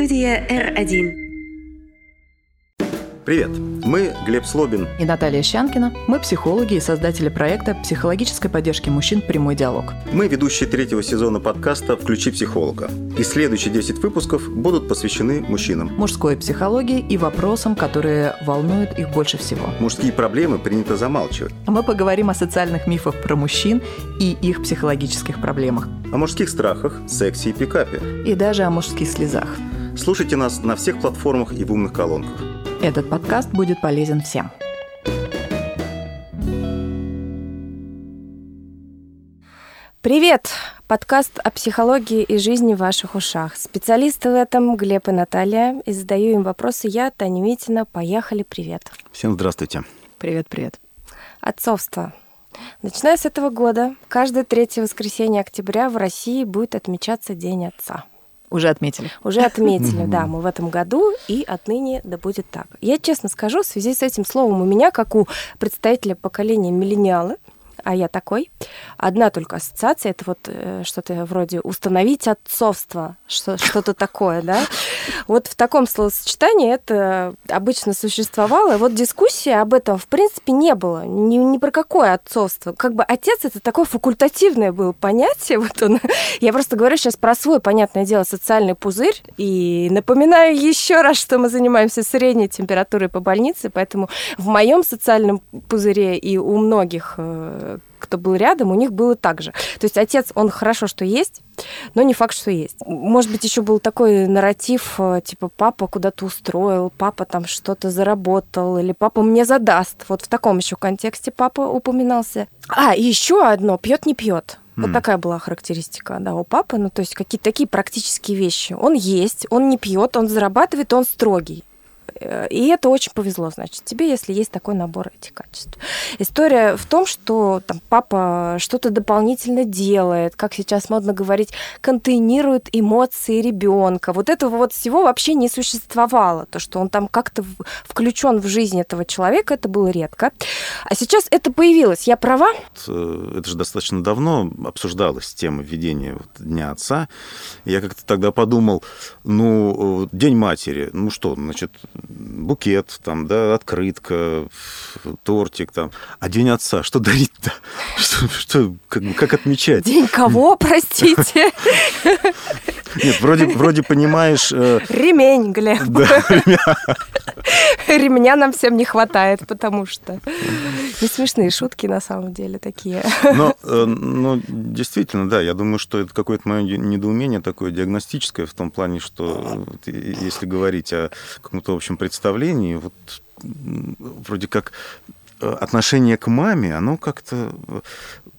Студия R1. Привет, мы Глеб Слобин и Наталья Щанкина. Мы психологи и создатели проекта психологической поддержки мужчин «Прямой диалог». Мы ведущие третьего сезона подкаста «Включи психолога». И следующие 10 выпусков будут посвящены мужчинам. Мужской психологии и вопросам, которые волнуют их больше всего. Мужские проблемы принято замалчивать. А мы поговорим о социальных мифах про мужчин и их психологических проблемах. О мужских страхах, сексе и пикапе. И даже о мужских слезах. Слушайте нас на всех платформах и в умных колонках. Этот подкаст будет полезен всем. Привет! Подкаст о психологии и жизни в ваших ушах. Специалисты в этом Глеб и Наталья. И задаю им вопросы я, Таня Митина. Поехали, привет. Всем здравствуйте. Привет, привет. Отцовство. Начиная с этого года, каждое третье воскресенье октября в России будет отмечаться День Отца. Уже отметили. Уже отметили, да, мы в этом году, и отныне да будет так. Я честно скажу, в связи с этим словом у меня, как у представителя поколения миллениалы, а я такой. Одна только ассоциация, это вот э, что-то вроде установить отцовство, что, что-то такое, да. Вот в таком словосочетании это обычно существовало. Вот дискуссии об этом, в принципе, не было. Ни, ни про какое отцовство. Как бы отец это такое факультативное было понятие. Вот он. Я просто говорю сейчас про свой, понятное дело, социальный пузырь. И напоминаю еще раз, что мы занимаемся средней температурой по больнице, поэтому в моем социальном пузыре и у многих э, кто был рядом, у них было так же. То есть отец, он хорошо, что есть, но не факт, что есть. Может быть, еще был такой нарратив, э, типа, папа куда-то устроил, папа там что-то заработал, или папа мне задаст. Вот в таком еще контексте папа упоминался. А, и еще одно, пьет не пьет. Вот такая была характеристика, да, у папы. Ну, то есть какие-то такие практические вещи. Он есть, он не пьет, он зарабатывает, он строгий. Э, и это очень повезло, значит, тебе, если есть такой набор этих качеств. История в том, что там папа что-то дополнительно делает, как сейчас модно говорить, контейнирует эмоции ребенка. Вот этого вот всего вообще не существовало. То, что он там как-то включен в жизнь этого человека, это было редко. А сейчас это появилось. Я права? Э, это же достаточно давно обсуждалась тема введения Дня отца. Я как-то тогда подумал, ну, э, День матери, ну что, значит, букет, там, да, открытка, тортик, там. А День отца, что дарить-то? Что, что как, как отмечать? День кого, простите? Нет, вроде, вроде понимаешь... Э... Ремень, Глеб. Да, ремня. Ремня нам всем не хватает, потому что... Не смешные шутки, на самом деле, такие. Но, э, но действительно, да, я думаю, что это какое-то мое недоумение такое диагностическое в том плане, что если говорить о каком-то общем представлении, вот вроде как Э, отношение к маме, оно как-то э,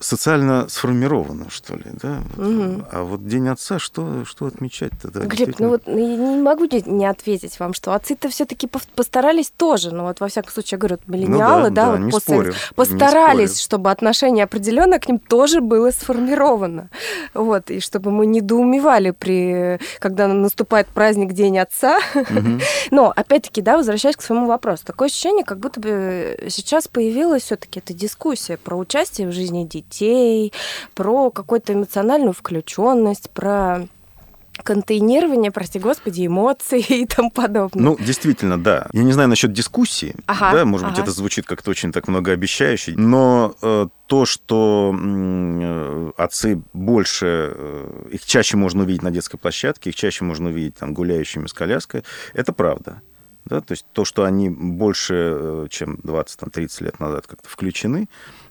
социально сформировано, что ли, да? Угу. А вот День отца, что, что отмечать-то? Да, Глеб, ну вот я не могу не ответить вам, что отцы-то все таки постарались тоже, ну вот во всяком случае, я говорю, миллениалы, ну, да, да, да, вот после спорю, постарались, чтобы отношение определенное к ним тоже было сформировано. Вот, и чтобы мы не недоумевали при, когда наступает праздник День отца. Угу. Но, опять-таки, да, возвращаясь к своему вопросу, такое ощущение, как будто бы сейчас появилась все-таки эта дискуссия про участие в жизни детей, про какую-то эмоциональную включенность, про контейнирование, прости господи, эмоций и тому подобное. Ну, действительно, да. Я не знаю насчет дискуссии, ага, да, может ага. быть, это звучит как-то очень так многообещающе, но э, то, что э, отцы больше, э, их чаще можно увидеть на детской площадке, их чаще можно увидеть там гуляющими с коляской, это правда. Да? То есть то, что они больше, э, чем 20-30 лет назад как-то включены,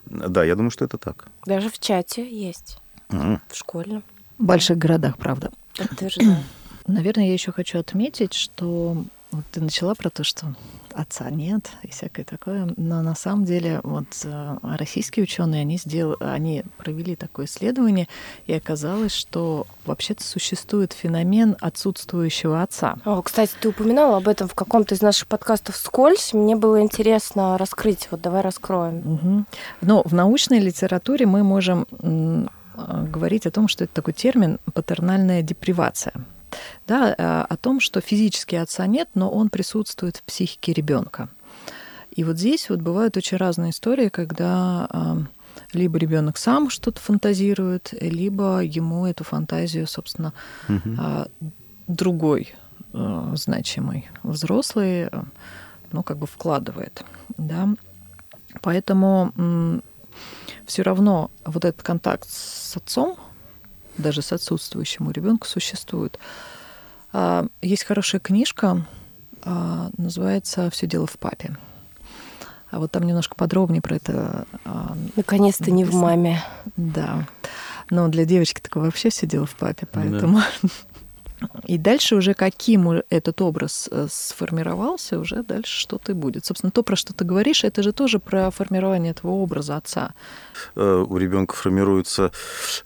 да, я думаю, что это так. Даже в чате есть, угу. в школьном. В больших городах, правда. Подтверждаю. Наверное, я еще хочу отметить, что вот ты начала про то, что отца нет и всякое такое. Но на самом деле вот э, российские ученые, они, сделали, они провели такое исследование, и оказалось, что вообще-то существует феномен отсутствующего отца. О, кстати, ты упоминала об этом в каком-то из наших подкастов «Скользь». Мне было интересно раскрыть. Вот давай раскроем. Угу. Но в научной литературе мы можем говорить о том, что это такой термин «патернальная депривация» да, э, о том, что физически отца нет, но он присутствует в психике ребенка. И вот здесь вот бывают очень разные истории, когда э, либо ребенок сам что-то фантазирует, либо ему эту фантазию, собственно, угу. другой значимый взрослый, ну, как бы вкладывает, да. Поэтому все равно вот этот контакт с отцом, даже с отсутствующим у ребенка существует. А, есть хорошая книжка, а, называется Все дело в папе. А вот там немножко подробнее про это. А, Наконец-то не в маме. Да. Но для девочки такое вообще все дело в папе, поэтому. Да. И дальше уже каким этот образ э, сформировался, уже дальше что-то и будет. Собственно, то, про что ты говоришь, это же тоже про формирование этого образа отца. Э, у ребенка формируется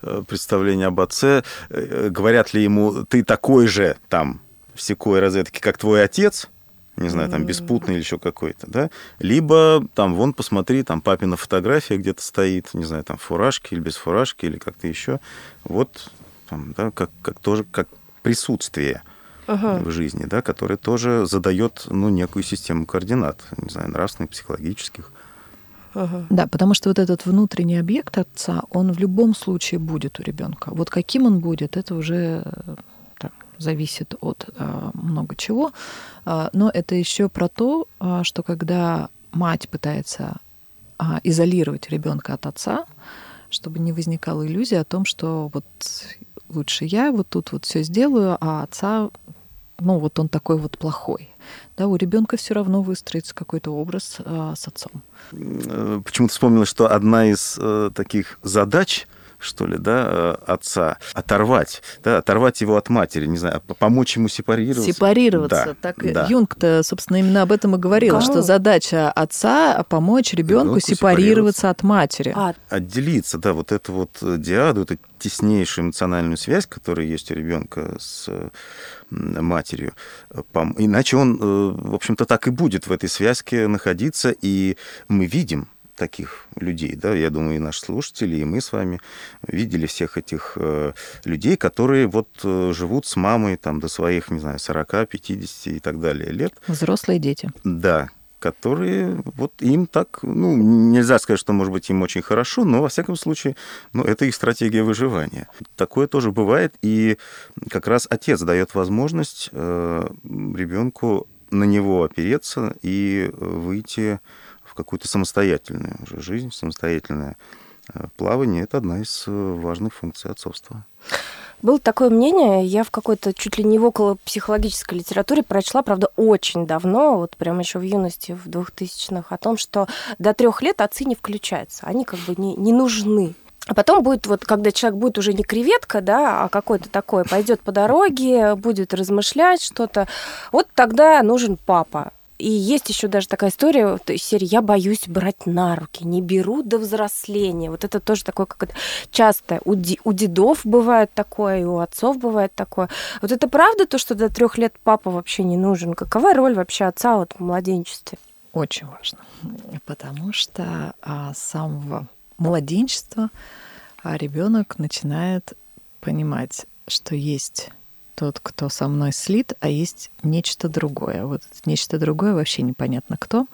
э, представление об отце. Говорят ли ему, ты такой же там в секой розетке, как твой отец, не знаю, там беспутный или еще какой-то, да, либо там, вон, посмотри, там папина фотография где-то стоит, не знаю, там фуражки или без фуражки, или как-то еще, вот, там, да, как, как тоже, как присутствие ага. в жизни, да, которое тоже задает, ну, некую систему координат, не знаю, нравственных, психологических. Ага. Да, потому что вот этот внутренний объект отца, он в любом случае будет у ребенка. Вот каким он будет, это уже там, зависит от а, много чего. А, но это еще про то, а, что когда мать пытается а, изолировать ребенка от отца, чтобы не возникала иллюзия о том, что вот лучше я вот тут вот все сделаю, а отца, ну вот он такой вот плохой. Да, у ребенка все равно выстроится какой-то образ а, с отцом. Э, почему-то вспомнила, что одна из э, таких задач что ли, да, э, отца, оторвать, да, оторвать его от матери, не знаю, помочь ему сепарироваться. Сепарироваться. Да, так да. Юнг-то, собственно, именно об этом и говорил, Кому? что задача отца помочь ребенку сепарироваться от матери. А... Отделиться, да, вот эту вот диаду, эту теснейшую эмоциональную связь, которая есть у ребенка с матерью. Иначе он, э, в общем-то, так и будет в этой связке находиться, и мы видим, таких людей, да, я думаю, и наши слушатели, и мы с вами видели всех этих э, людей, которые вот э, живут с мамой там до своих, не знаю, 40, 50 и так далее лет. Взрослые дети. Да, которые вот им так, ну, нельзя сказать, что, может быть, им очень хорошо, но, во всяком случае, ну, это их стратегия выживания. Такое тоже бывает, и как раз отец дает возможность э, ребенку на него опереться и выйти какую-то самостоятельную уже жизнь, самостоятельное э, плавание. Это одна из э, важных функций отцовства. Было такое мнение, я в какой-то чуть ли не в около психологической литературе прочла, правда, очень давно, вот прямо еще в юности, в 2000-х, о том, что до трех лет отцы не включаются, они как бы не, не нужны. А потом будет, вот когда человек будет уже не креветка, да, а какой-то такой, пойдет по дороге, будет размышлять что-то, вот тогда нужен папа. И есть еще даже такая история, то есть серии «Я боюсь брать на руки, не беру до взросления». Вот это тоже такое, как это часто у, ди, у дедов бывает такое, и у отцов бывает такое. Вот это правда то, что до трех лет папа вообще не нужен? Какова роль вообще отца вот в младенчестве? Очень важно, потому что а, с самого младенчества а, ребенок начинает понимать, что есть тот, кто со мной слит, а есть нечто другое. Вот нечто другое вообще непонятно кто,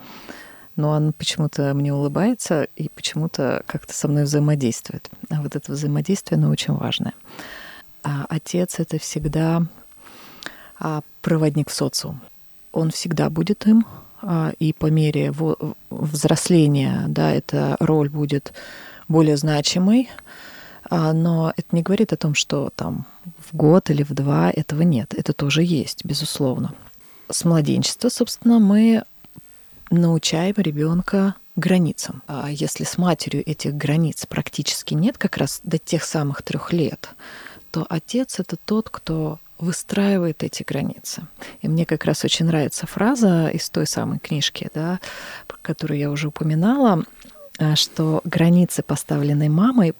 но он почему-то мне улыбается и почему-то как-то со мной взаимодействует. А вот это взаимодействие, оно очень важное. А отец — это всегда а, проводник в социум. Он всегда будет им, а, и по мере взросления, да, эта роль будет более значимой, но это не говорит о том, что там в год или в два этого нет. Это тоже есть, безусловно. С младенчества, собственно, мы научаем ребенка границам. А если с матерью этих границ практически нет, как раз до тех самых трех лет, то отец это тот, кто выстраивает эти границы. И мне как раз очень нравится фраза из той самой книжки, да, которую я уже упоминала, а, что границы, поставленные мамой, а,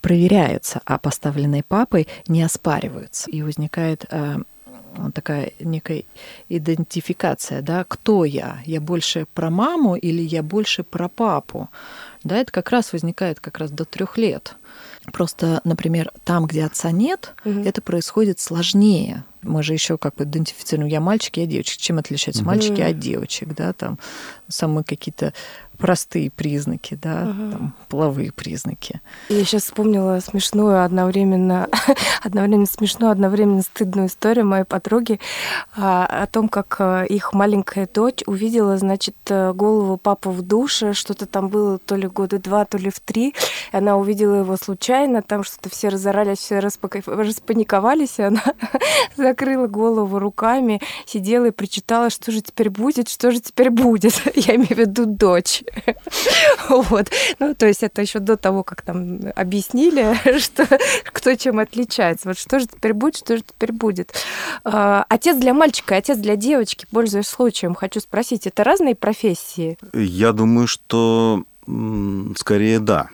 проверяются, а поставленные папой не оспариваются. И возникает э, такая некая идентификация, да, кто я? Я больше про маму или я больше про папу? Да, это как раз возникает как раз до трех лет. Просто, например, там, где отца нет, угу. это происходит сложнее. Мы же еще как бы идентифицируем, я мальчик, я девочек. Чем отличаются угу. мальчики от девочек, да, там самые какие-то простые признаки, да, угу. там, половые признаки. Я сейчас вспомнила смешную одновременно, одновременно смешную, одновременно стыдную историю моей подруги а, о том, как э, их маленькая дочь увидела, значит, э, голову папы в душе, что-то там было то ли года два, то ли в три, и она увидела его случайно, там что-то все разорались, все распаниковались, и она закрыла голову руками, сидела и причитала, что же теперь будет, что же теперь будет. Я имею в виду дочь. Вот. Ну, то есть это еще до того, как там объяснили, что кто чем отличается. Вот что же теперь будет, что же теперь будет. А, отец для мальчика и отец для девочки, пользуясь случаем, хочу спросить, это разные профессии? Я думаю, что скорее да.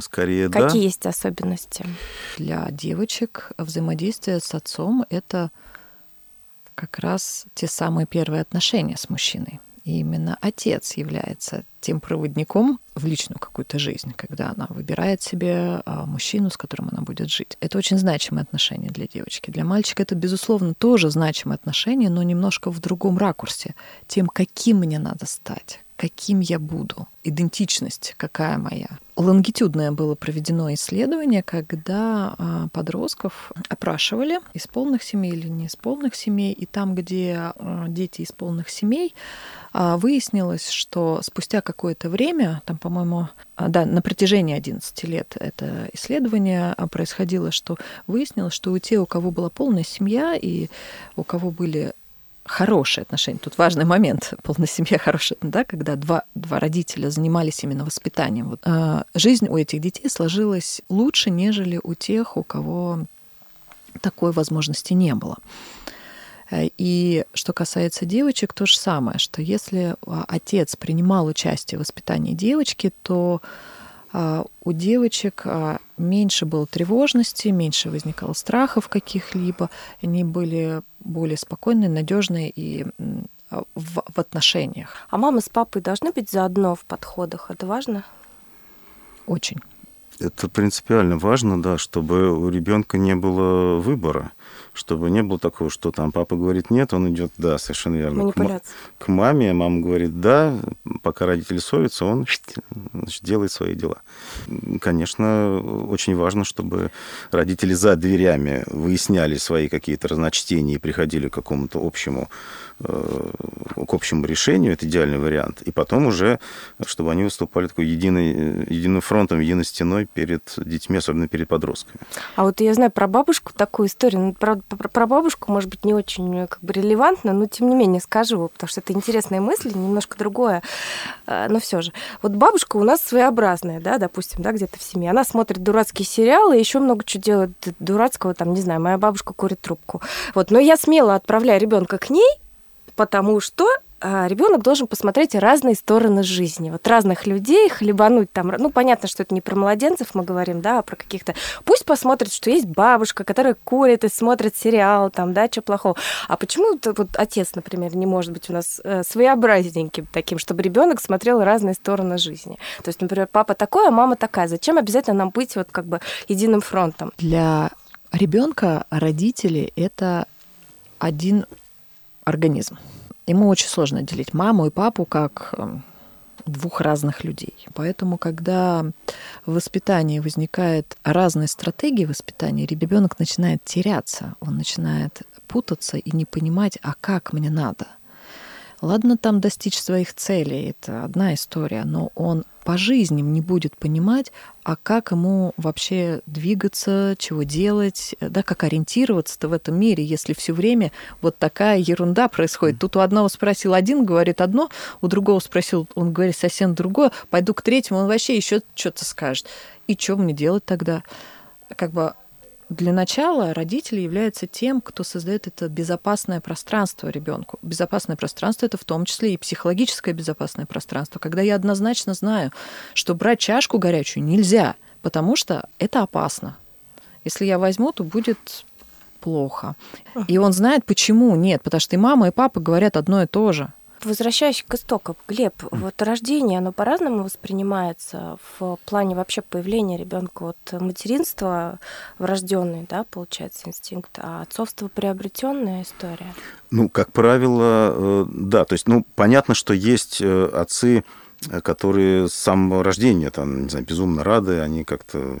Скорее, Какие да. Какие есть особенности? Для девочек взаимодействие с отцом — это как раз те самые первые отношения с мужчиной. И именно отец является тем проводником в личную какую-то жизнь, когда она выбирает себе а, мужчину, с которым она будет жить. Это очень значимые отношения для девочки. Для мальчика это, безусловно, тоже значимые отношения, но немножко в другом ракурсе. Тем, каким мне надо стать, каким я буду, идентичность какая моя. Лонгитюдное было проведено исследование, когда а, подростков опрашивали из полных семей или не из полных семей, и там, где а, дети из полных семей, а, выяснилось, что спустя какое-то время, там, по-моему, да, на протяжении 11 лет это исследование происходило, что выяснилось, что у тех, у кого была полная семья и у кого были хорошие отношения. Тут важный момент, полная семья хорошая, да, когда два, два родителя занимались именно воспитанием. Вот, э, жизнь у этих детей сложилась лучше, нежели у тех, у кого такой возможности не было. Э, и что касается девочек, то же самое, что если а, отец принимал участие в воспитании девочки, то у девочек а, меньше было тревожности, меньше возникало страхов каких-либо, они были более спокойные, надежные и а, в, в отношениях. А мама с папой должны быть заодно в подходах? Это важно? Очень. Это принципиально важно, да, чтобы у ребенка не было выбора чтобы не было такого, что там папа говорит нет, он идет да, совершенно верно. К, к маме, мама говорит да, пока родители ссорятся, он значит, делает свои дела. Конечно, очень важно, чтобы родители за дверями выясняли свои какие-то разночтения и приходили к какому-то общему Э, к общему решению, это идеальный вариант, и потом уже, чтобы они выступали такой единой, единым фронтом, единой стеной перед детьми, особенно перед подростками. А вот я знаю про бабушку такую историю, ну, про, про, бабушку, может быть, не очень э, как бы релевантно, но тем не менее скажу, потому что это интересная мысль, немножко другое, э, но все же. Вот бабушка у нас своеобразная, да, допустим, да, где-то в семье, она смотрит дурацкие сериалы, еще много чего делает дурацкого, там, не знаю, моя бабушка курит трубку. Вот, но я смело отправляю ребенка к ней, потому что ребенок должен посмотреть разные стороны жизни, вот разных людей, хлебануть там, ну, понятно, что это не про младенцев мы говорим, да, а про каких-то, пусть посмотрит, что есть бабушка, которая курит и смотрит сериал, там, да, что плохого. А почему вот отец, например, не может быть у нас э, своеобразненьким таким, чтобы ребенок смотрел разные стороны жизни? То есть, например, папа такой, а мама такая. Зачем обязательно нам быть вот как бы единым фронтом? Для ребенка родители это один организм. Ему очень сложно делить маму и папу как эм, двух разных людей. Поэтому, когда в воспитании возникает разные стратегии воспитания, ребенок начинает теряться, он начинает путаться и не понимать, а как мне надо. Ладно там достичь своих целей, это одна история, но он по жизни не будет понимать, а как ему вообще двигаться, чего делать, да, как ориентироваться-то в этом мире, если все время вот такая ерунда происходит. Тут у одного спросил один, говорит одно, у другого спросил, он говорит совсем другое, пойду к третьему, он вообще еще что-то скажет. И что мне делать тогда? Как бы для начала родители являются тем, кто создает это безопасное пространство ребенку. Безопасное пространство это в том числе и психологическое безопасное пространство, когда я однозначно знаю, что брать чашку горячую нельзя, потому что это опасно. Если я возьму, то будет плохо. И он знает, почему нет, потому что и мама, и папа говорят одно и то же. Возвращаясь к истокам, Глеб, вот рождение, оно по-разному воспринимается в плане вообще появления ребенка от материнства врожденный, да, получается, инстинкт, а отцовство приобретенная история. Ну, как правило, э, да. То есть, ну, понятно, что есть э, отцы, которые с самого рождения, там, не знаю, безумно рады, они как-то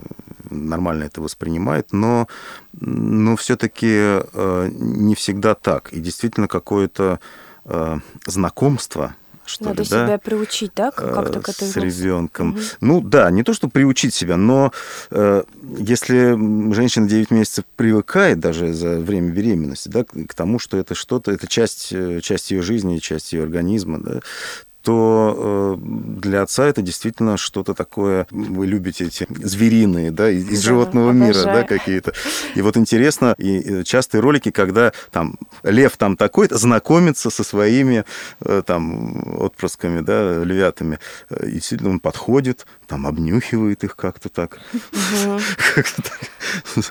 нормально это воспринимают, но, но все-таки э, не всегда так. И действительно какое-то э, знакомство, что Надо ли, себя да? приучить, да, как-то к этому. С ребенком. Угу. Ну да, не то, что приучить себя, но э, если женщина 9 месяцев привыкает даже за время беременности, да, к тому, что это что-то, это часть, э, часть ее жизни, часть ее организма, да, то э, для отца это действительно что-то такое, вы любите эти звериные, да, из, из да, животного обожаю. мира, да, какие-то. И вот интересно, и частые ролики, когда там лев там такой-то знакомится со своими э, там отпрысками, да, львятами. И действительно он подходит, там обнюхивает их как-то так.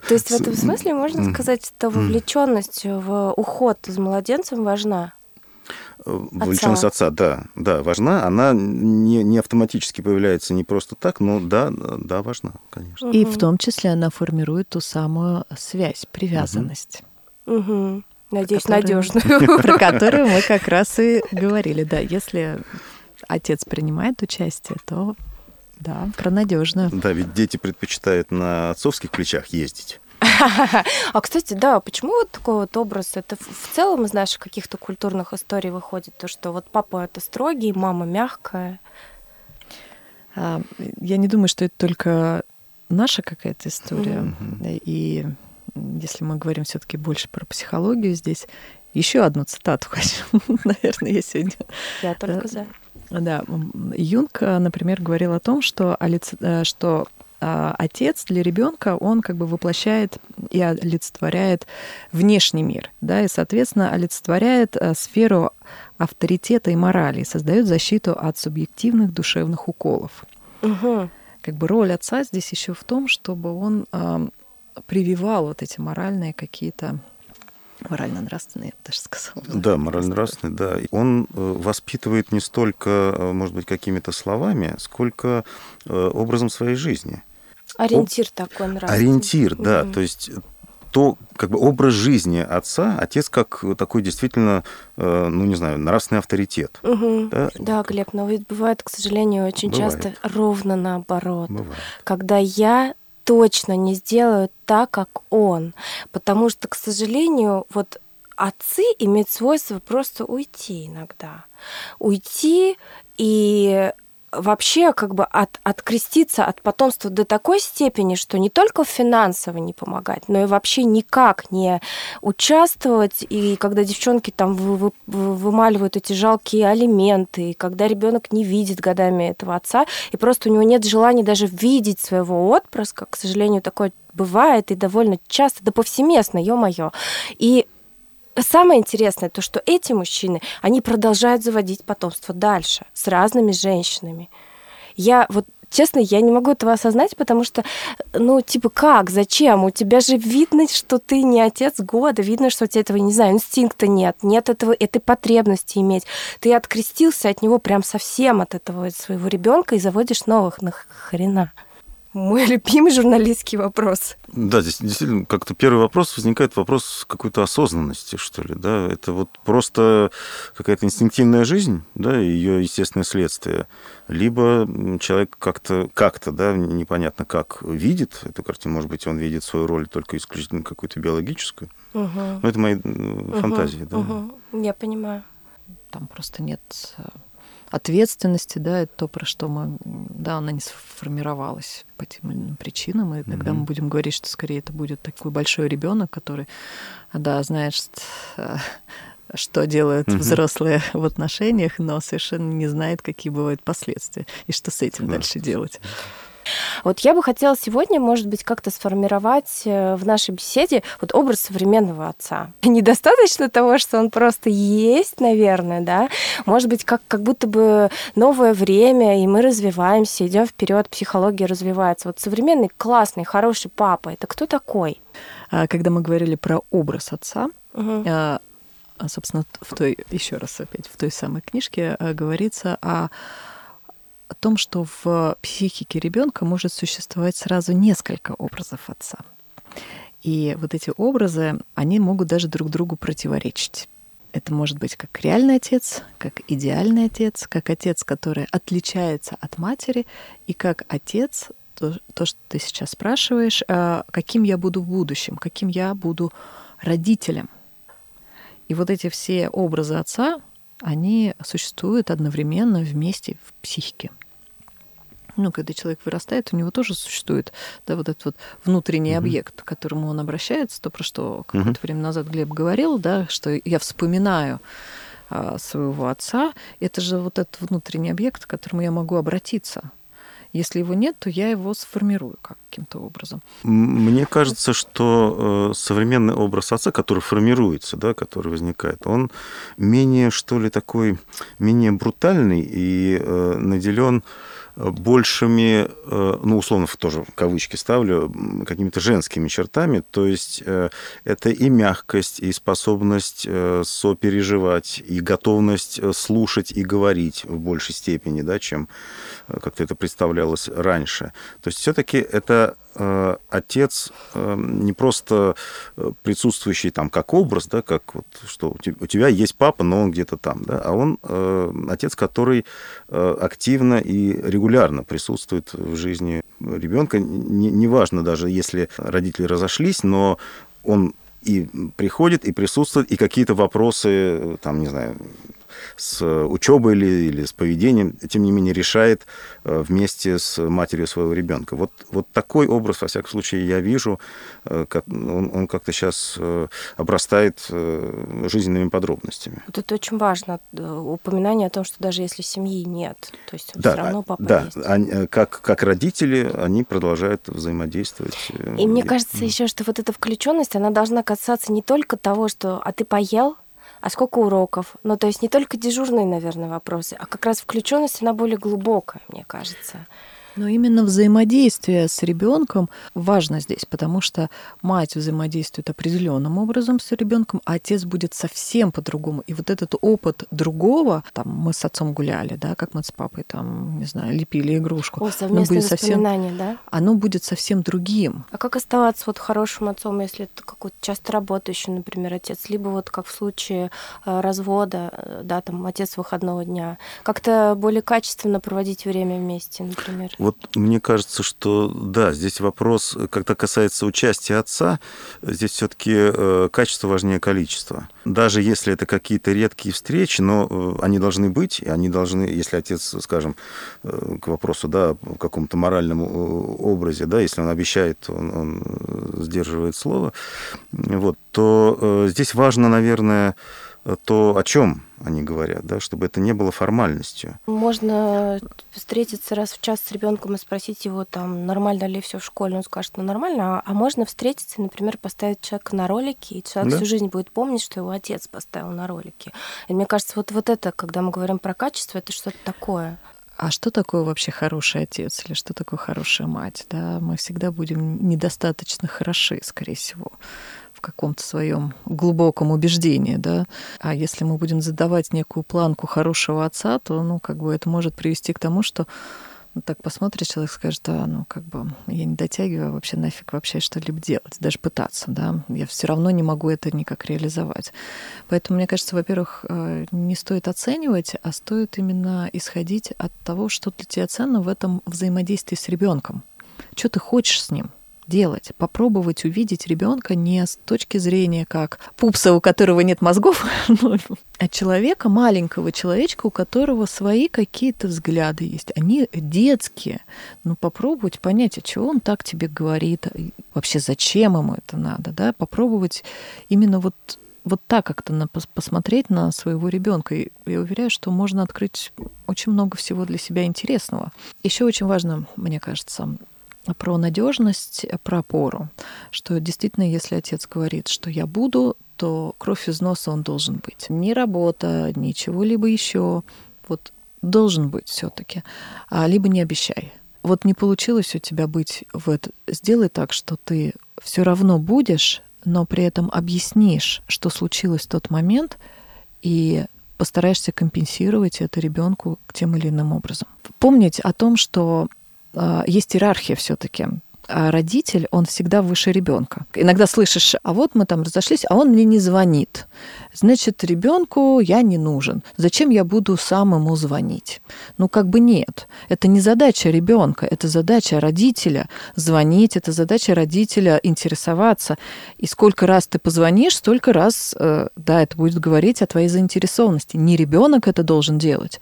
То есть в этом смысле можно сказать, что вовлеченность в уход за младенцем важна? Вовлеченность отца. отца, да, да, важна. Она не, не автоматически появляется не просто так, но да, да, важна, конечно. И в том числе она формирует ту самую связь, привязанность. Угу. Надеюсь, надежную. Про которую мы как раз и говорили. Да, если отец принимает участие, то да, про надежную. Да, ведь дети предпочитают на отцовских плечах ездить. А, кстати, да, почему вот такой вот образ? Это в целом из наших каких-то культурных историй выходит, то, что вот папа это строгий, мама мягкая. А, я не думаю, что это только наша какая-то история. И если мы говорим все-таки больше про психологию здесь, еще одну цитату хочу, наверное, я сегодня. Я только за. Да, Юнг, например, говорил о том, что, э, что отец для ребенка, он как бы воплощает и олицетворяет внешний мир, да, и, соответственно, олицетворяет а, сферу авторитета и морали, создает защиту от субъективных душевных уколов. Угу. Как бы роль отца здесь еще в том, чтобы он прививал вот эти моральные какие-то Морально-нравственный, я бы даже сказала. Да, морально-нравственный, да. Он э, воспитывает не столько, э, может быть, какими-то словами, сколько э, образом своей жизни. Ориентир Об... такой нравственный. Ориентир, да. Угу. То есть то как бы образ жизни отца, отец как такой действительно, ну не знаю, нравственный авторитет. Угу. Да? да, Глеб, но ведь бывает, к сожалению, очень бывает. часто ровно наоборот. Бывает. Когда я точно не сделают так, как он. Потому что, к сожалению, вот отцы имеют свойство просто уйти иногда. Уйти и вообще как бы от, откреститься от потомства до такой степени, что не только финансово не помогать, но и вообще никак не участвовать. И когда девчонки там вы, вы, вымаливают эти жалкие алименты, и когда ребенок не видит годами этого отца, и просто у него нет желания даже видеть своего отпрыска, к сожалению, такое бывает и довольно часто, да повсеместно, ё-моё. И самое интересное то, что эти мужчины, они продолжают заводить потомство дальше с разными женщинами. Я вот честно, я не могу этого осознать, потому что, ну, типа, как, зачем? У тебя же видно, что ты не отец года, видно, что у тебя этого, не знаю, инстинкта нет, нет этого, этой потребности иметь. Ты открестился от него прям совсем от этого своего ребенка и заводишь новых, на хрена мой любимый журналистский вопрос. Да, здесь действительно как-то первый вопрос возникает вопрос какой-то осознанности, что ли, да, это вот просто какая-то инстинктивная жизнь, да, ее естественное следствие, либо человек как-то, как-то, да, непонятно как видит эту картину, может быть, он видит свою роль только исключительно какую-то биологическую, угу. но это мои угу. фантазии, да. Угу. Я понимаю. Там просто нет э, ответственности, да, это то, про что мы, да, она не сформировалась по тем или иным причинам, и тогда mm-hmm. мы будем говорить, что скорее это будет такой большой ребенок, который, да, знаешь, что делают mm-hmm. взрослые в отношениях, но совершенно не знает, какие бывают последствия и что с этим mm-hmm. дальше делать. Вот я бы хотела сегодня, может быть, как-то сформировать э, в нашей беседе вот образ современного отца. Недостаточно того, что он просто есть, наверное, да. Может быть, как, как будто бы новое время, и мы развиваемся, идем вперед, психология развивается. Вот современный, классный, хороший папа, это кто такой? А, когда мы говорили про образ отца, угу собственно, в той, еще раз опять, в той самой книжке говорится о о том, что в психике ребенка может существовать сразу несколько образов отца. И вот эти образы, они могут даже друг другу противоречить. Это может быть как реальный отец, как идеальный отец, как отец, который отличается от матери, и как отец, то, то что ты сейчас спрашиваешь, а, каким я буду в будущем, каким я буду родителем. И вот эти все образы отца, они существуют одновременно вместе в психике ну, когда человек вырастает, у него тоже существует да, вот этот вот внутренний mm-hmm. объект, к которому он обращается, то, про что какое-то mm-hmm. время назад Глеб говорил, да, что я вспоминаю а, своего отца, это же вот этот внутренний объект, к которому я могу обратиться. Если его нет, то я его сформирую каким-то образом. Мне кажется, что э, современный образ отца, который формируется, да, который возникает, он менее, что ли, такой, менее брутальный и э, наделен большими, э, ну, условно, тоже в кавычки ставлю, какими-то женскими чертами. То есть э, это и мягкость, и способность э, сопереживать, и готовность слушать и говорить в большей степени, да, чем как-то это представлялось раньше. То есть все-таки это отец э, не просто э, присутствующий там как образ, да, как вот что у тебя есть папа, но он где-то там, да, а он отец, который активно и регулярно присутствует в жизни ребенка. Неважно даже, если родители разошлись, но он и приходит, и присутствует, и какие-то вопросы, там, не знаю, с учебой или, или с поведением, тем не менее решает э, вместе с матерью своего ребенка. Вот, вот такой образ, во всяком случае, я вижу, э, он, он как-то сейчас э, обрастает жизненными подробностями. Вот это очень важно, упоминание о том, что даже если семьи нет, то есть да, все равно папа да, есть. Они, как, как родители, они продолжают взаимодействовать. И мне кажется еще, что вот эта включенность, она должна касаться не только того, что «а ты поел?», а сколько уроков. Ну, то есть не только дежурные, наверное, вопросы, а как раз включенность, она более глубокая, мне кажется. Но именно взаимодействие с ребенком важно здесь, потому что мать взаимодействует определенным образом с ребенком, а отец будет совсем по-другому. И вот этот опыт другого, там мы с отцом гуляли, да, как мы с папой там, не знаю, лепили игрушку. О, совместное будет совсем, да? Оно будет совсем другим. А как оставаться вот хорошим отцом, если это какой-то часто работающий, например, отец, либо вот как в случае э, развода, э, да, там отец выходного дня, как-то более качественно проводить время вместе, например? Вот мне кажется, что да, здесь вопрос, когда касается участия отца, здесь все-таки э, качество важнее количества. Даже если это какие-то редкие встречи, но э, они должны быть, и они должны, если отец, скажем, э, к вопросу, да, о каком-то моральном образе, да, если он обещает, он, он сдерживает слово, вот, то здесь важно, наверное, то о чем они говорят, да, чтобы это не было формальностью. Можно встретиться раз в час с ребенком и спросить его, там, нормально ли все в школе, он скажет, ну нормально, а, а можно встретиться, например, поставить человека на ролики, и человек да? всю жизнь будет помнить, что его отец поставил на ролики. И мне кажется, вот, вот это, когда мы говорим про качество, это что-то такое. А что такое вообще хороший отец или что такое хорошая мать? Да, мы всегда будем недостаточно хороши, скорее всего в каком-то своем глубоком убеждении, да. А если мы будем задавать некую планку хорошего отца, то, ну, как бы это может привести к тому, что ну, так посмотрит человек, скажет, да, ну, как бы я не дотягиваю, вообще нафиг вообще что-либо делать, даже пытаться, да, я все равно не могу это никак реализовать. Поэтому, мне кажется, во-первых, э, не стоит оценивать, а стоит именно исходить от того, что для тебя ценно в этом взаимодействии с ребенком. Что ты хочешь с ним? Делать, попробовать увидеть ребенка не с точки зрения как пупса, у которого нет мозгов, а человека, маленького человечка, у которого свои какие-то взгляды есть. Они детские. Ну, попробовать понять, а чего он так тебе говорит, вообще зачем ему это надо, да, попробовать именно вот вот так как-то на, посмотреть на своего ребенка. И я уверяю, что можно открыть очень много всего для себя интересного. Еще очень важно, мне кажется, про надежность, про опору, что действительно, если отец говорит, что я буду, то кровь из носа он должен быть. Ни работа, ничего либо еще, вот должен быть все-таки, а либо не обещай. Вот не получилось у тебя быть в это, сделай так, что ты все равно будешь, но при этом объяснишь, что случилось в тот момент, и постараешься компенсировать это ребенку тем или иным образом. Помнить о том, что есть иерархия все-таки а родитель, он всегда выше ребенка. Иногда слышишь, а вот мы там разошлись, а он мне не звонит. Значит, ребенку я не нужен. Зачем я буду сам ему звонить? Ну, как бы нет. Это не задача ребенка, это задача родителя звонить, это задача родителя интересоваться. И сколько раз ты позвонишь, столько раз, э, да, это будет говорить о твоей заинтересованности. Не ребенок это должен делать.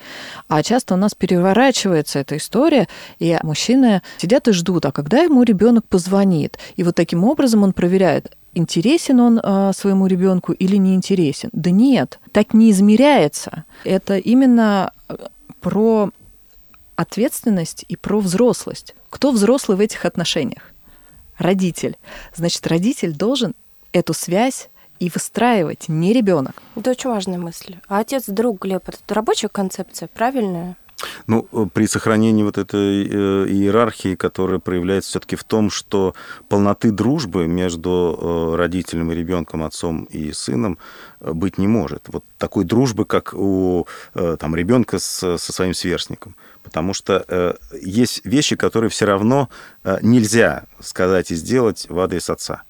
А часто у нас переворачивается эта история, и мужчины сидят и ждут, а когда ему ребенок ребенок позвонит. И вот таким образом он проверяет, интересен он э, своему ребенку или не интересен. Да нет, так не измеряется. Это именно э, про ответственность и про взрослость. Кто взрослый в этих отношениях? Родитель. Значит, родитель должен эту связь и выстраивать, не ребенок. Это очень важная мысль. А отец, друг, Глеб, это рабочая концепция, правильная? Ну, э, при сохранении вот этой э, иерархии, которая проявляется все-таки в том, что полноты дружбы между э, родителем и ребенком, отцом и сыном быть не может. Вот такой дружбы, как у там, ребенка с, со своим сверстником. Потому что есть вещи, которые все равно нельзя сказать и сделать в адрес отца.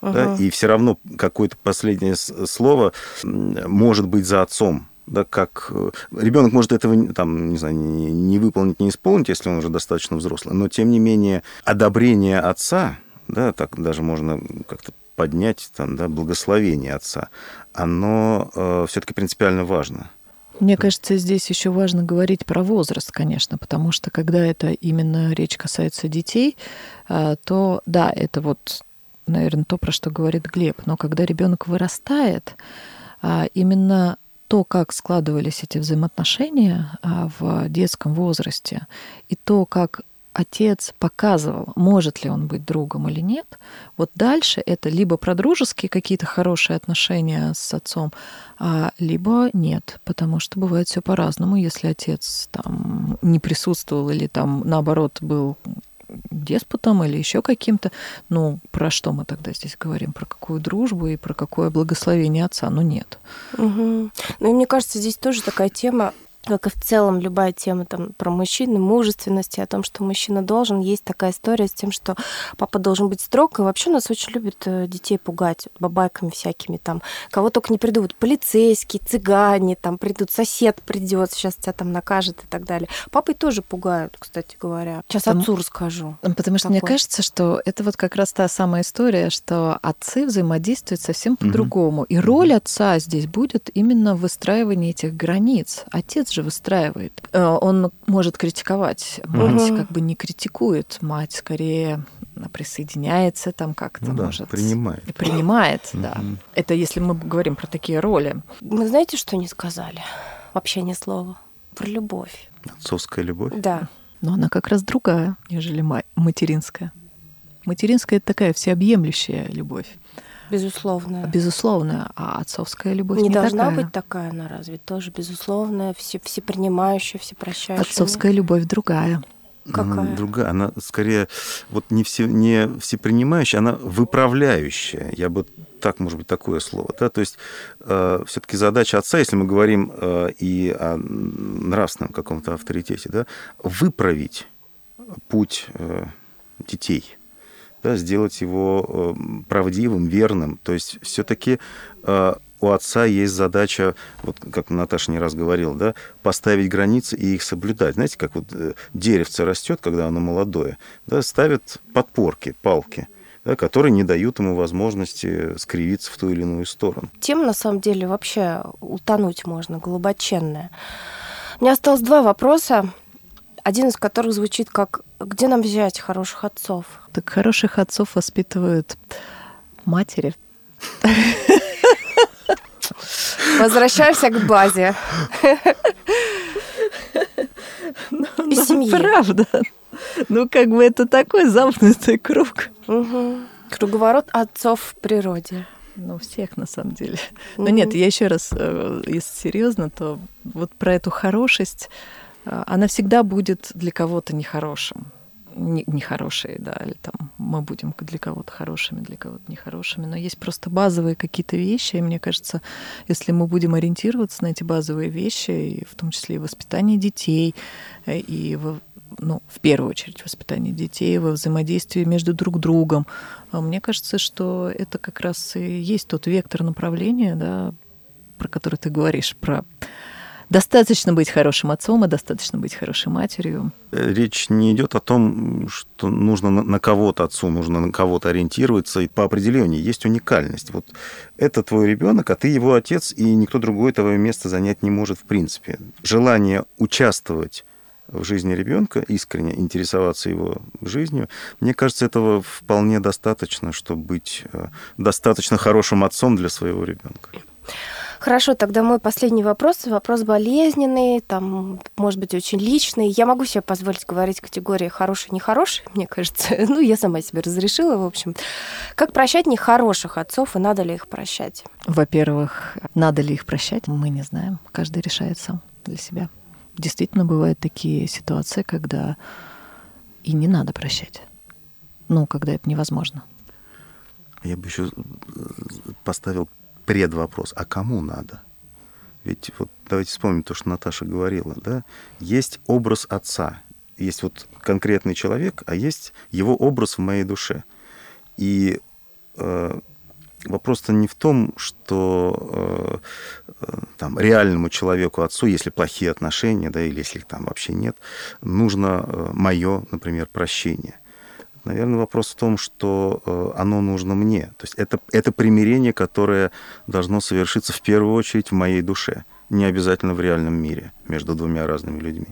Да? И все равно какое-то последнее слово может быть за отцом да, как э, ребенок может этого там, не знаю, не, выполнить, не исполнить, если он уже достаточно взрослый, но тем не менее одобрение отца, да, так даже можно как-то поднять там, да, благословение отца, оно э, все-таки принципиально важно. Мне кажется, здесь еще важно говорить про возраст, конечно, потому что когда это именно речь касается детей, э, то да, это вот, наверное, то, про что говорит Глеб. Но когда ребенок вырастает, э, именно то, как складывались эти взаимоотношения а, в детском возрасте, и то, как отец показывал, может ли он быть другом или нет, вот дальше это либо про дружеские какие-то хорошие отношения с отцом, а, либо нет, потому что бывает все по-разному. Если отец там не присутствовал или там наоборот был деспотом или еще каким-то. Ну, про что мы тогда здесь говорим? Про какую дружбу и про какое благословение отца? Ну, нет. Угу. Ну, и мне кажется, здесь тоже такая тема как и в целом любая тема там, про мужчину, мужественности, о том, что мужчина должен, есть такая история с тем, что папа должен быть строг, и вообще нас очень любят э, детей пугать бабайками всякими там, кого только не придут, полицейские, цыгане, там придут, сосед придет, сейчас тебя там накажет и так далее. Папой тоже пугают, кстати говоря. Сейчас потому, отцу расскажу. Потому что такой. мне кажется, что это вот как раз та самая история, что отцы взаимодействуют совсем по-другому. Угу. И роль отца здесь будет именно в выстраивании этих границ. Отец же выстраивает. Э, он может критиковать, мать угу. как бы не критикует, мать скорее присоединяется там как-то, ну, да, может. принимает. И принимает, угу. да. Это если мы говорим про такие роли. Мы знаете, что не сказали? Вообще ни слова. Про любовь. Отцовская любовь? Да. Но она как раз другая, нежели материнская. Материнская — это такая всеобъемлющая любовь. Безусловно. Безусловно. А отцовская любовь не, не должна такая. быть такая она разве? Тоже безусловная, все, всепринимающая, всепрощающая. Отцовская любовь другая. Какая? Она другая. Она скорее вот не, все, не всепринимающая, она выправляющая. Я бы так, может быть, такое слово. Да? То есть э, все-таки задача отца, если мы говорим э, и о нравственном каком-то авторитете, да, выправить путь э, детей – да, сделать его э, правдивым, верным. То есть все-таки э, у отца есть задача, вот как Наташа не раз говорила, да, поставить границы и их соблюдать. Знаете, как вот э, деревце растет, когда оно молодое, да, ставят подпорки, палки, да, которые не дают ему возможности скривиться в ту или иную сторону. Тема, на самом деле, вообще утонуть можно, глубоченная. У меня осталось два вопроса один из которых звучит как «Где нам взять хороших отцов?» Так хороших отцов воспитывают матери. Возвращаемся к базе. Ну, И ну, семьи. Правда. Ну, как бы это такой замкнутый круг. Круговорот отцов в природе. Ну, всех на самом деле. Но нет, я еще раз, э, если серьезно, то вот про эту хорошесть она всегда будет для кого-то нехорошим. нехорошие, да, или там мы будем для кого-то хорошими, для кого-то нехорошими, но есть просто базовые какие-то вещи, и мне кажется, если мы будем ориентироваться на эти базовые вещи, и в том числе и воспитание детей, э, и в, ну, в первую очередь воспитание детей, во взаимодействии между друг другом, а мне кажется, что это как раз и есть тот вектор направления, да, про который ты говоришь, про Достаточно быть хорошим отцом, и достаточно быть хорошей матерью. Речь не идет о том, что нужно на кого-то отцу, нужно на кого-то ориентироваться. И по определению есть уникальность. Вот это твой ребенок, а ты его отец, и никто другой этого места занять не может в принципе. Желание участвовать в жизни ребенка, искренне интересоваться его жизнью, мне кажется, этого вполне достаточно, чтобы быть э, достаточно хорошим отцом для своего ребенка. Хорошо, тогда мой последний вопрос, вопрос болезненный, там, может быть, очень личный. Я могу себе позволить говорить категории хороший, нехороший, мне кажется. Ну, я сама себе разрешила, в общем. Как прощать нехороших отцов, и надо ли их прощать? Во-первых, надо ли их прощать, мы не знаем. Каждый решает сам для себя. Действительно, бывают такие ситуации, когда и не надо прощать. Ну, когда это невозможно. Я бы еще поставил предвопрос, а кому надо? Ведь вот давайте вспомним то, что Наташа говорила, да? Есть образ отца, есть вот конкретный человек, а есть его образ в моей душе. И э, вопрос-то не в том, что э, э там реальному человеку, отцу, если плохие отношения, да, или если их там вообще нет, нужно э, мое, например, прощение. Наверное, вопрос в том, что э, оно нужно мне. То есть это, это примирение, которое должно совершиться в первую очередь в моей душе, не обязательно в реальном мире между двумя разными людьми.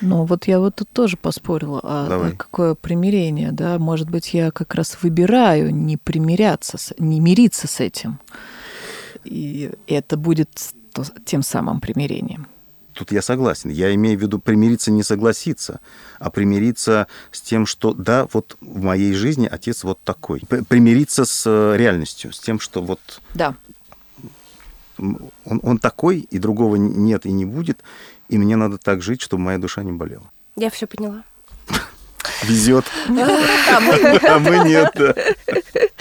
Ну, вот я вот тут тоже поспорила, а Давай. какое примирение, да? Может быть, я как раз выбираю не примиряться, не мириться с этим. И это будет тем самым примирением. Тут я согласен. Я имею в виду примириться не согласиться, а примириться с тем, что да, вот в моей жизни отец вот такой. Примириться с э, реальностью, с тем, что вот... Да. Он, он такой, и другого нет и не будет, и мне надо так жить, чтобы моя душа не болела. Я все поняла. Везет. А мы нет.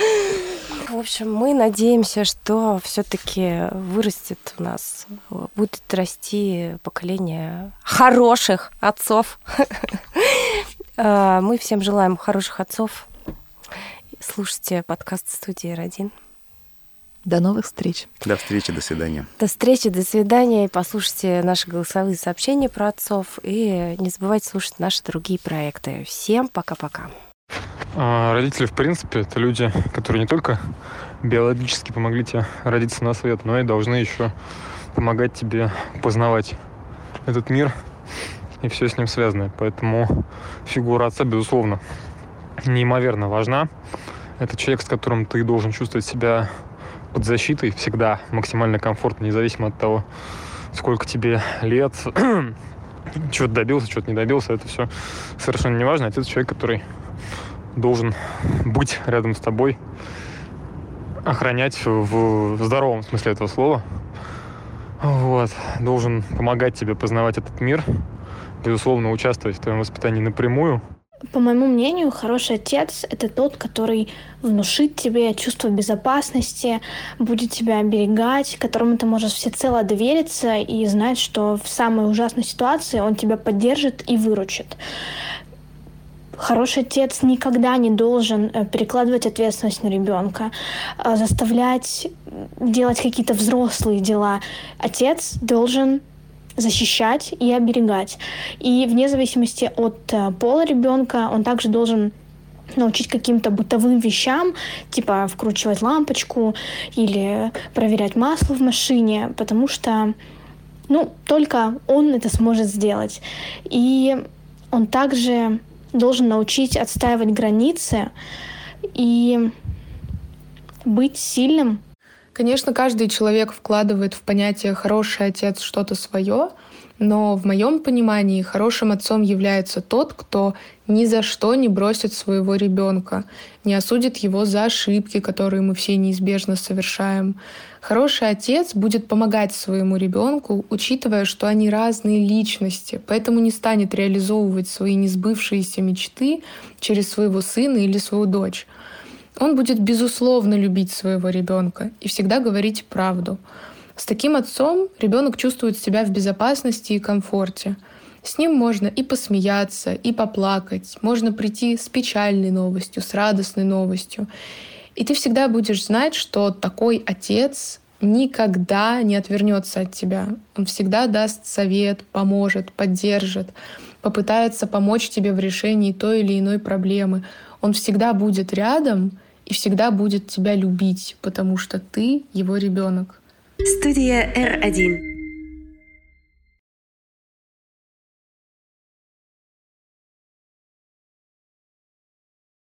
В общем, мы надеемся, что все-таки вырастет у нас, будет расти поколение хороших отцов. А, мы всем желаем хороших отцов. Слушайте подкаст студии «Родин». До новых встреч. До встречи, до свидания. До встречи, до свидания. И послушайте наши голосовые сообщения про отцов. И не забывайте слушать наши другие проекты. Всем пока-пока. А, родители, в принципе, это люди, которые не только биологически помогли тебе родиться на свет, но и должны еще помогать тебе познавать этот мир и все с ним связанное. Поэтому фигура отца, безусловно, неимоверно важна. Это человек, с которым ты должен чувствовать себя под защитой всегда максимально комфортно, независимо от того, сколько тебе лет, чего-то добился, чего-то не добился, это все совершенно не важно. Отец человек, который должен быть рядом с тобой, охранять в здоровом смысле этого слова. Вот. Должен помогать тебе познавать этот мир, безусловно, участвовать в твоем воспитании напрямую. По моему мнению, хороший отец – это тот, который внушит тебе чувство безопасности, будет тебя оберегать, которому ты можешь всецело довериться и знать, что в самой ужасной ситуации он тебя поддержит и выручит. Хороший отец никогда не должен э, перекладывать ответственность на ребенка, а заставлять делать какие-то взрослые дела. Отец должен защищать и оберегать. И вне зависимости от э, пола ребенка он также должен научить каким-то бытовым вещам, типа вкручивать лампочку или проверять масло в машине, потому что ну, только он это сможет сделать. И он также должен научить отстаивать границы и быть сильным. Конечно, каждый человек вкладывает в понятие «хороший отец» что-то свое, но в моем понимании хорошим отцом является тот, кто ни за что не бросит своего ребенка, не осудит его за ошибки, которые мы все неизбежно совершаем, Хороший отец будет помогать своему ребенку, учитывая, что они разные личности, поэтому не станет реализовывать свои несбывшиеся мечты через своего сына или свою дочь. Он будет безусловно любить своего ребенка и всегда говорить правду. С таким отцом ребенок чувствует себя в безопасности и комфорте. С ним можно и посмеяться, и поплакать, можно прийти с печальной новостью, с радостной новостью. И ты всегда будешь знать, что такой отец никогда не отвернется от тебя. Он всегда даст совет, поможет, поддержит, попытается помочь тебе в решении той или иной проблемы. Он всегда будет рядом и всегда будет тебя любить, потому что ты его ребенок. Студия R1.